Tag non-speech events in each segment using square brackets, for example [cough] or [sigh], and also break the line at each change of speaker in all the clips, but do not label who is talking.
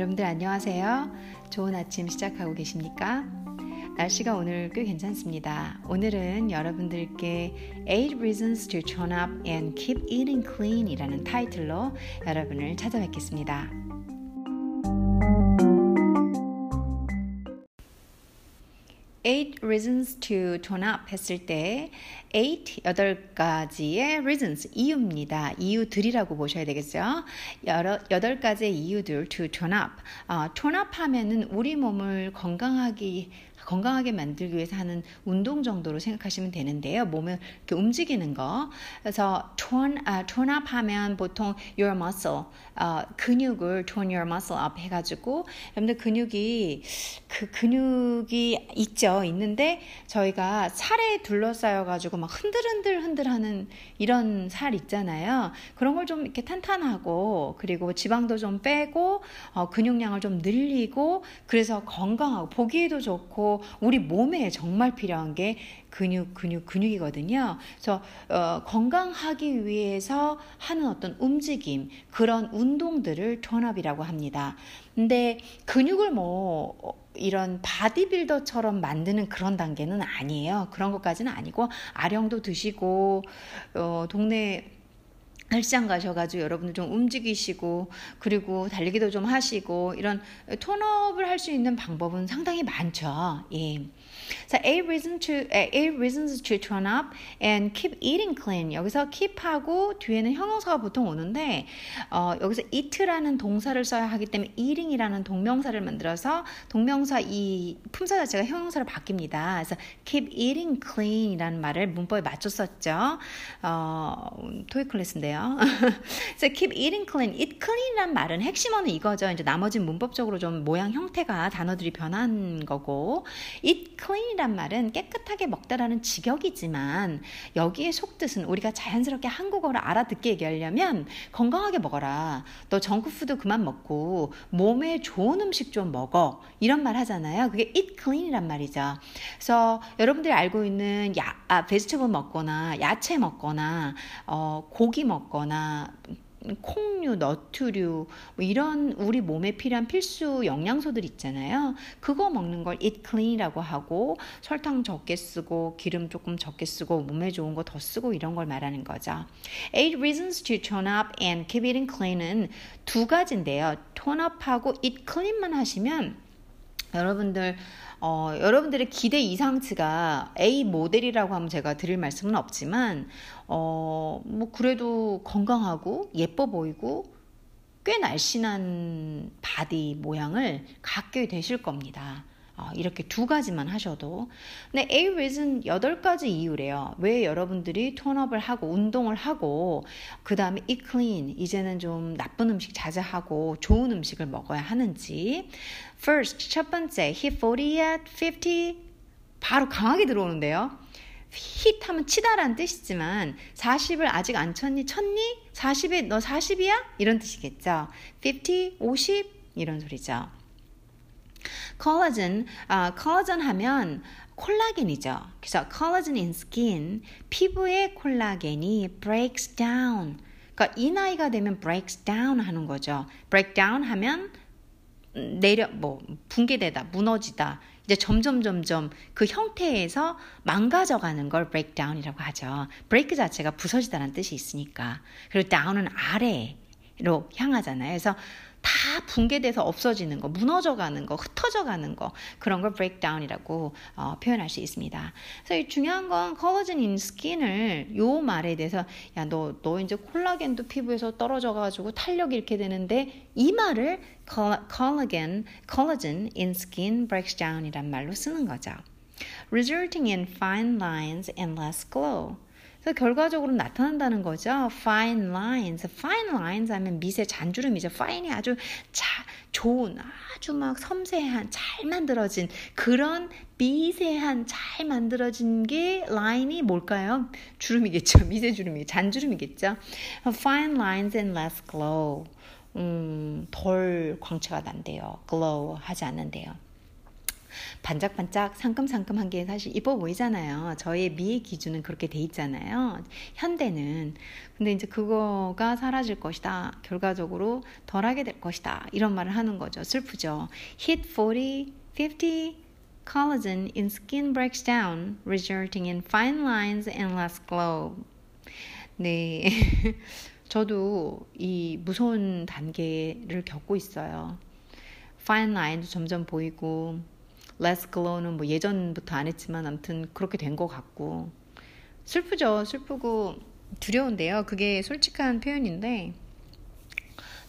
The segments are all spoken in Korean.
여러분들 안녕하세요. 좋은 아침 시작하고 계십니까? 날씨가 오늘 꽤 괜찮습니다. 오늘은 여러분들께 8 Reasons to Turn Up and Keep Eating Clean 이라는 타이틀로 여러분을 찾아뵙겠습니다. Reasons to tone up 했을 때 8, 8가지의 reasons, 이유입니다. 이유들이라고 보셔야 되겠죠. 여러, 8가지의 이유들 to tone up. 어, tone up 하면은 우리 몸을 건강하게 건강하게 만들기 위해서 하는 운동 정도로 생각하시면 되는데요. 몸을 이렇게 움직이는 거. 그래서 tone, uh, tone up 하면 보통 your muscle, 어, 근육을 tone your muscle up 해가지고 여러분들 근육이 그 근육이 있죠. 있는데 저희가 살에 둘러싸여가지고 막 흔들흔들 흔들하는 이런 살 있잖아요. 그런 걸 좀 이렇게 탄탄하고 그리고 지방도 좀 빼고 어, 근육량을 좀 늘리고 그래서 건강하고 보기에도 좋고 우리 몸에 정말 필요한 게 근육, 근육, 근육이거든요. 그래서 어, 건강하기 위해서 하는 어떤 움직임, 그런 운동들을 tone up이라고 합니다. 근데 근육을 뭐 이런 바디빌더처럼 만드는 그런 단계는 아니에요. 그런 것까지는 아니고 아령도 드시고 어, 동네 헬스장 가셔가지고 여러분들 좀 움직이시고 그리고 달리기도 좀 하시고 이런 톤업을 할 수 있는 방법은 상당히 많죠. 예. 자, a reason to a reasons to turn up and keep eating clean. 여기서 keep하고 뒤에는 형용사가 보통 오는데 어, 여기서 eat라는 동사를 써야 하기 때문에 eating이라는 동명사를 만들어서 동명사 이 품사 자체가 형용사로 바뀝니다. 그래서 keep eating clean이라는 말을 문법에 맞췄었죠. 어, 토익 클래스인데요. [laughs] 그래서 keep eating clean, eat clean이란 말은 핵심어는 이거죠. 이제 나머지 문법적으로 좀 모양 형태가 단어들이 변한 거고 eat clean 이란 말은 깨끗하게 먹다라는 직역이지만 여기에 속뜻은 우리가 자연스럽게 한국어를 알아듣게 얘기하려면 건강하게 먹어라. 너 정크푸드 그만 먹고 몸에 좋은 음식 좀 먹어. 이런 말 하잖아요. 그게 eat clean이란 말이죠. 그래서 여러분들이 알고 있는 야, 아, 베지터블 먹거나 야채 먹거나 어, 고기 먹 먹거나 콩류, 너트류 뭐 이런 우리 몸에 필요한 필수 영양소들 있잖아요. 그거 먹는 걸 eat clean이라고 하고 설탕 적게 쓰고 기름 조금 적게 쓰고 몸에 좋은 거 더 쓰고 이런 걸 말하는 거죠. Eight reasons to tone up and keep eating clean은 두 가지인데요. tone up하고 eat clean만 하시면 여러분들 어, 여러분들의 기대 이상치가 A 모델이라고 하면 제가 드릴 말씀은 없지만 어, 뭐 그래도 건강하고 예뻐 보이고 꽤 날씬한 바디 모양을 갖게 되실 겁니다. 어, 이렇게 두 가지만 하셔도. 근데 Eight reasons 여덟 가지 이유래요. 왜 여러분들이 tone up을 하고 운동을 하고 그 다음에 eat clean 이제는 좀 나쁜 음식 자제하고 좋은 음식을 먹어야 하는지. First 첫 번째 hit 40 at 50 바로 강하게 들어오는데요. hit 하면 치다라는 뜻이지만 40을 아직 안 쳤니? 쳤니? 40에 너 40이야? 이런 뜻이겠죠. 50, 50 이런 소리죠. 콜라겐, 아, 콜라겐 하면 콜라겐이죠. 그래서 콜라겐 in skin, 피부의 콜라겐이 breaks down. 그러니까 이 나이가 되면 breaks down 하는 거죠. break down 하면 내려 뭐 붕괴되다, 무너지다. 이제 점점 점점 그 형태에서 망가져 가는 걸 breakdown이라고 하죠. break 자체가 부서지다는 뜻이 있으니까. 그리고 down은 아래로 향하잖아요. 그래서 다 붕괴돼서 없어지는 거, 무너져가는 거, 흩어져가는 거 그런 걸 breakdown이라고 어, 표현할 수 있습니다. 그래서 중요한 건 collagen in skin을 요 말에 대해서 야 너너 이제 콜라겐도 피부에서 떨어져가지고 탄력이 이렇게 되는데 이 말을 collagen collagen in skin breaks down이란 말로 쓰는 거죠. resulting in fine lines and less glow. 그래서 결과적으로 나타난다는 거죠. fine lines. fine lines 하면 미세 잔주름이죠. fine이 아주 자, 좋은, 아주 막 섬세한, 잘 만들어진 그런 미세한, 잘 만들어진 게 라인이 뭘까요? 주름이겠죠. [laughs] 미세 주름이, 잔주름이겠죠. fine lines and less glow. 음, 덜 광채가 난대요. glow 하지 않는데요. 반짝반짝 상큼상큼한 게 사실 이뻐 보이잖아요. 저의 미의 기준은 그렇게 돼 있잖아요. 현대는. 근데 이제 그거가 사라질 것이다. 결과적으로 덜하게 될 것이다. 이런 말을 하는 거죠. 슬프죠. Hit 40, 50, collagen in skin breaks down, resulting in fine lines and less glow. 네. [laughs] 저도 이 무서운 단계를 겪고 있어요. fine line도 점점 보이고, glow는 뭐 예전부터 안 했지만 아무튼 그렇게 된 것 같고, 슬프죠. 슬프고 두려운데요. 그게 솔직한 표현인데,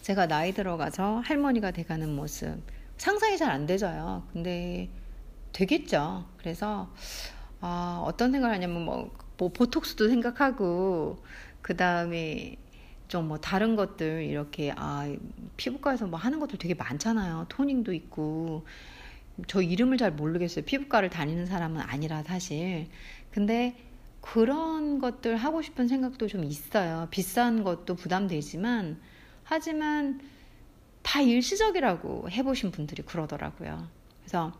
제가 나이 들어가서 할머니가 돼가는 모습, 상상이 잘 안 되져요. 근데 되겠죠. 그래서, 아, 어떤 생각을 하냐면 뭐, 뭐 보톡스도 생각하고, 그 다음에 좀 뭐 다른 것들 이렇게 아 피부과에서 뭐 하는 것들 되게 많잖아요. 토닝도 있고 저 이름을 잘 모르겠어요. 피부과를 다니는 사람은 아니라 사실. 근데 그런 것들 하고 싶은 생각도 좀 있어요. 비싼 것도 부담되지만 하지만 다 일시적이라고 해보신 분들이 그러더라고요. 그래서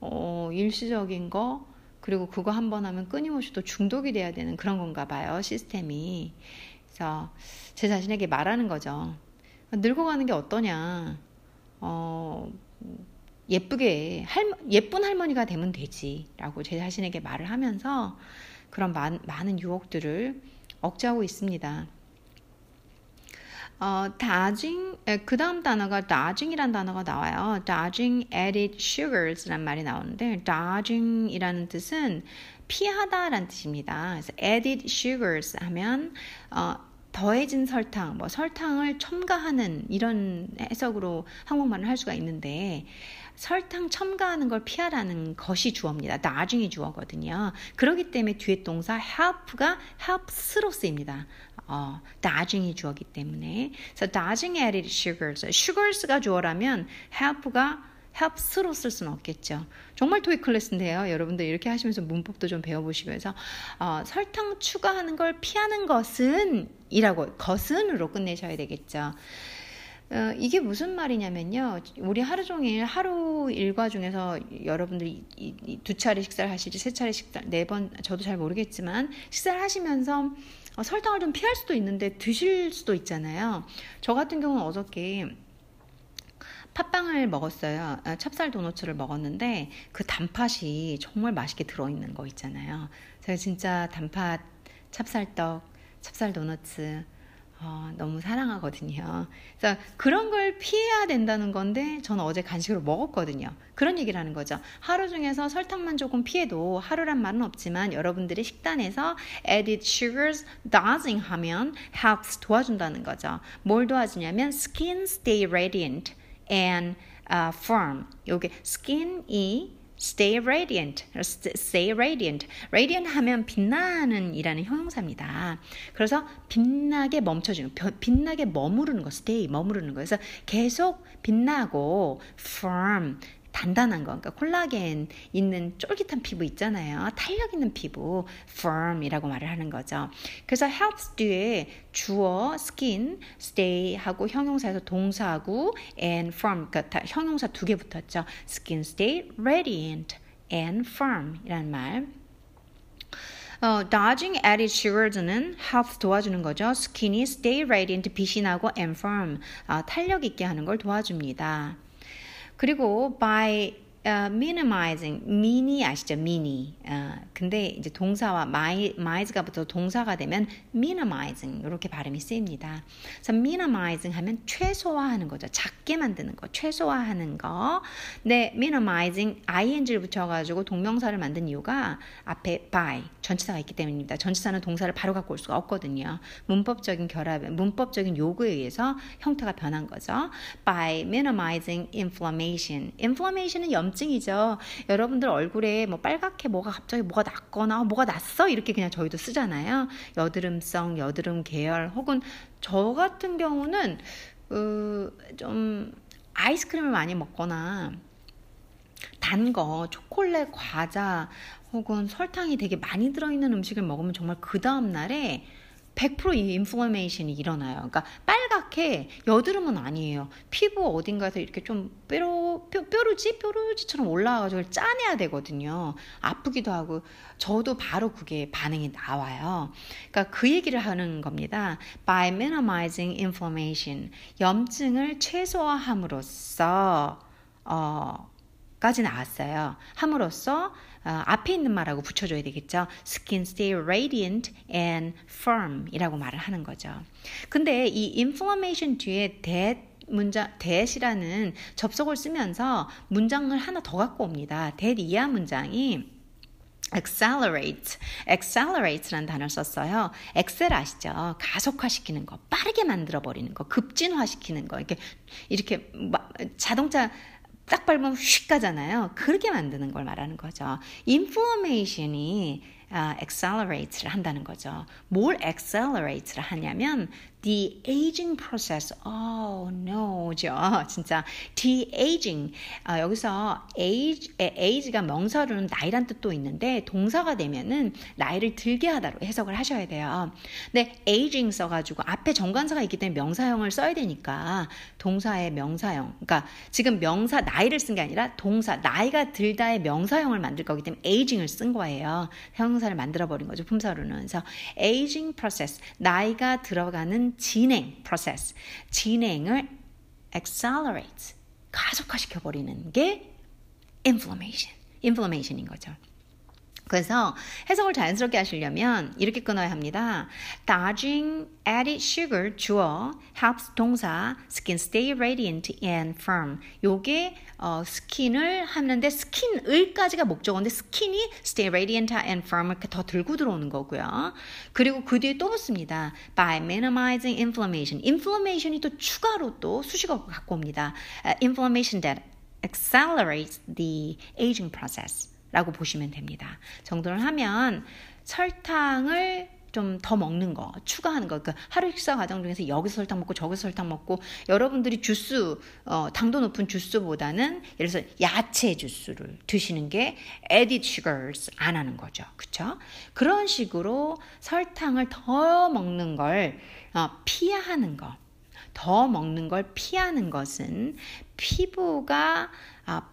어, 일시적인 거 그리고 그거 한 번 하면 끊임없이 또 중독이 돼야 되는 그런 건가 봐요 시스템이. 그래서 제 자신에게 말하는 거죠. 늙어가는 게 어떠냐. 어, 예쁘게, 할, 예쁜 할머니가 되면 되지. 라고 제 자신에게 말을 하면서 그런 많, 많은 유혹들을 억제하고 있습니다. 어, dodging, 그 다음 단어가 dodging이란 단어가 나와요. dodging added sugars란 말이 나오는데, dodging이라는 뜻은 피하다라는 뜻입니다. 그래서 added sugars 하면 어, 더해진 설탕, 뭐 설탕을 첨가하는 이런 해석으로 한국말을 할 수가 있는데 설탕 첨가하는 걸 피하라는 것이 주어입니다. 나중에 주어거든요. 그렇기 때문에 뒤에 동사 help가 helps로 쓰입니다. 어, 나중에 주어기 때문에. 그래서 나중에 added sugars. sugars가 주어라면 help가 helps로 쓸 수는 없겠죠. 정말 토익 클래스인데요. 여러분들 이렇게 하시면서 문법도 좀 배워보시고 해서 어, 설탕 추가하는 걸 피하는 것은 이라고 것은으로 끝내셔야 되겠죠. 어, 이게 무슨 말이냐면요. 우리 하루 종일 하루 일과 중에서 여러분들이 이, 이, 두 차례 식사를 하실지 세 차례 식사 네 번 저도 잘 모르겠지만 식사를 하시면서 어, 설탕을 좀 피할 수도 있는데 드실 수도 있잖아요. 저 같은 경우는 어저께 팥빵을 먹었어요. 아, 찹쌀 도너츠를 먹었는데 그 단팥이 정말 맛있게 들어있는 거 있잖아요. 제가 진짜 단팥, 찹쌀떡, 찹쌀 도너츠 어, 너무 사랑하거든요. 그래서 그런 걸 피해야 된다는 건데 저는 어제 간식으로 먹었거든요. 그런 얘기를 하는 거죠. 하루 중에서 설탕만 조금 피해도 하루란 말은 없지만 여러분들이 식단에서 added sugars dosing 하면 helps 도와준다는 거죠. 뭘 도와주냐면 skin stay radiant. and uh, firm. 여기 skin이 stay radiant, stay radiant. radiant 하면 빛나는 이라는 형용사입니다. 그래서 빛나게 멈춰주는, 빛나게 머무르는 거, stay, 머무르는 거. 그래서 계속 빛나고 firm, 단단한 거, 그러니까 콜라겐 있는 쫄깃한 피부 있잖아요. 탄력 있는 피부, firm이라고 말을 하는 거죠. 그래서 helps 뒤에 주어, skin, stay 하고 형용사에서 동사하고 and firm, 그러니까 형용사 두 개 붙었죠. skin stay radiant and firm이라는 말. 어, dodging added sugars는 helps 도와주는 거죠. skin이 stay radiant 빛이 나고 and firm 어, 탄력 있게 하는 걸 도와줍니다. 그리고 by uh, minimizing, mini 아시죠? mini. 어, 근데 이제 동사와 my, mize가 붙어 동사가 되면 minimizing 이렇게 발음이 쓰입니다. 그래서 minimizing 하면 최소화하는 거죠. 작게 만드는 거, 최소화하는 거. 네, minimizing ing를 붙여가지고 동명사를 만든 이유가 앞에 by 전치사가 있기 때문입니다. 전치사는 동사를 바로 갖고 올 수가 없거든요. 문법적인 결합, 문법적인 요구에 의해서 형태가 변한 거죠. by minimizing inflammation. inflammation은 염 염증이죠. 여러분들 얼굴에 뭐 빨갛게 뭐가 갑자기 뭐가 났거나 뭐가 났어 이렇게 그냥 저희도 쓰잖아요. 여드름성, 여드름 계열 혹은 저 같은 경우는 어, 좀 아이스크림을 많이 먹거나 단 거, 초콜릿, 과자 혹은 설탕이 되게 많이 들어있는 음식을 먹으면 정말 그 다음 날에 100%이 인플레메이션이 일어나요. 그러니까 빨갛게 이렇게 여드름은 아니에요. 피부 어딘가에서 이렇게 좀 뾰루, 뾰, 뾰루지? 뾰루지처럼 올라와가지고 짜내야 되거든요. 아프기도 하고, 저도 바로 그게 반응이 나와요. 그러니까 그 얘기를 하는 겁니다. By minimizing inflammation. 염증을 최소화함으로써, 어, 까지 나왔어요. 함으로써 어, 앞에 있는 말하고 붙여줘야 되겠죠. Skin stay radiant and firm 이라고 말을 하는 거죠. 근데 이 inflammation 뒤에 that 문장 that이라는 접속을 쓰면서 문장을 하나 더 갖고 옵니다. that 이하 문장이 accelerate, accelerate라는 단어를 썼어요. 엑셀 아시죠? 가속화시키는 거, 빠르게 만들어 버리는 거, 급진화시키는 거, 이렇게 이렇게 자동차 딱 밟으면 휙 가잖아요. 그렇게 만드는 걸 말하는 거죠. 인포메이션이 uh, accelerate를 한다는 거죠. 뭘 accelerate를 하냐면 the aging process. Oh no죠. 진짜 the aging. 아, 여기서 age, age가 명사로는 나이란 뜻도 있는데 동사가 되면은 나이를 들게 하다로 해석을 하셔야 돼요. 근데 aging 써가지고 앞에 정관사가 있기 때문에 명사형을 써야 되니까 동사의 명사형. 그러니까 지금 명사 나이를 쓴 게 아니라 동사 나이가 들다의 명사형을 만들 거기 때문에 aging을 쓴 거예요. 형용사를 만들어 버린 거죠. 품사로는. 그래서 aging process 나이가 들어가는 진행 process 진행을 accelerate 가속화시켜 버리는 게 inflammation inflammation인 거죠. 그래서 해석을 자연스럽게 하시려면 이렇게 끊어야 합니다. Dodging added sugar 주어 helps 동사 skin stay radiant and firm. 요게 어, skin을 하는데 skin을까지가 목적어인데 skin이 stay radiant and firm 이렇게 더 들고 들어오는 거고요. 그리고 그 뒤에 또 붙습니다. By minimizing inflammation. inflammation이 또 추가로 또 수식어 갖고 옵니다. Uh, inflammation that accelerates the aging process. 라고 보시면 됩니다. 정도를 하면 설탕을 좀 더 먹는 거, 추가하는 거. 그러니까 하루 식사 과정 중에서 여기서 설탕 먹고 저기서 설탕 먹고 여러분들이 주스, 어, 당도 높은 주스보다는 예를 들어서 야채 주스를 드시는 게 added sugars 안 하는 거죠. 그쵸? 그런 식으로 설탕을 더 먹는 걸 어, 피하는 거. 더 먹는 걸 피하는 것은 피부가 아,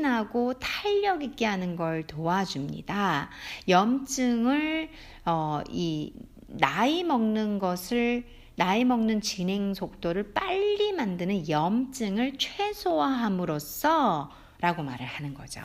나고 탄력 있게 하는 걸 도와줍니다. 염증을 어, 이 나이 먹는 것을 나이 먹는 진행 속도를 빨리 만드는 염증을 최소화함으로써 라고 말을 하는 거죠.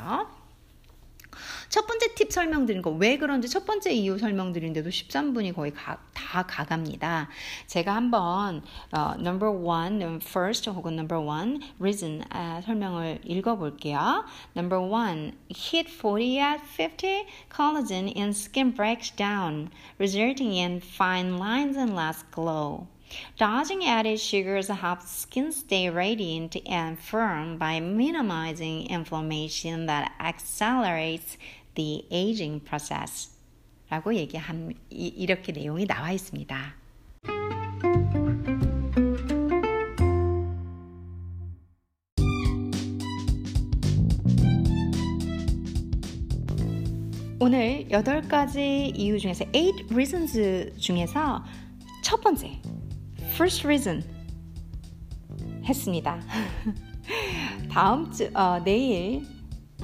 첫 번째 팁 설명드린 거 왜 그런지 첫 번째 이유 설명드린데도 13분이 거의 가, 다 가갑니다. 제가 한번 어, number one, first 혹은 number one reason 아, 설명을 읽어볼게요. Number one, hit 40 at 50, collagen in skin breaks down, resulting in fine lines and less glow. Dodging added sugars helps skin stay radiant and firm by minimizing inflammation that accelerates the aging process. 라고 얘기한, 이렇게 내용이 나와 있습니다. 오늘 8가지 이유 중에서 8 reasons 중에서 첫 번째 first reason 했습니다. [laughs] 다음 주 어, 내일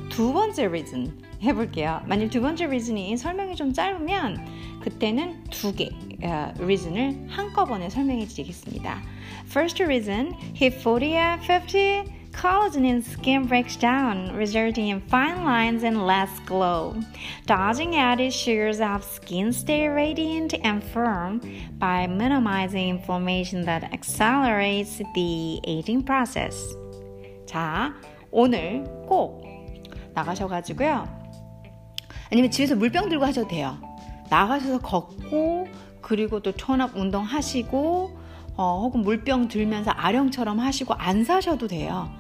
두 번째 reason 해볼게요. 만일 두 번째 reason이 설명이 좀 짧으면 그때는 두 개, uh, reason을 한꺼번에 설명해 드리겠습니다. First reason, hit 40 at 50 Collagen in skin breaks down, resulting in fine lines and less glow. Dodging added sugars helps skin stay radiant and firm by minimizing inflammation that accelerates the aging process. 자, 오늘 꼭 나가셔가지고요. 아니면 집에서 물병 들고 하셔도 돼요. 나가셔서 걷고, 그리고 또 톤업 운동 하시고, 어, 혹은 물병 들면서 아령처럼 하시고 안 사셔도 돼요.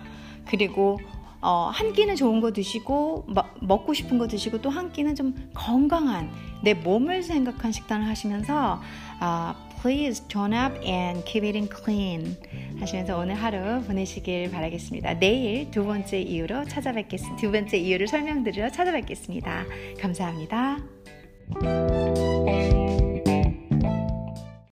그리고 어, 한 끼는 좋은 거 드시고 마, 먹고 싶은 거 드시고 또 한 끼는 좀 건강한 내 몸을 생각한 식단을 하시면서 어, Please tone up and keep eating clean 하시면서 오늘 하루 보내시길 바라겠습니다. 내일 두 번째 이유로 찾아뵙겠습니다. 두 번째 이유를 설명드리러 찾아뵙겠습니다. 감사합니다.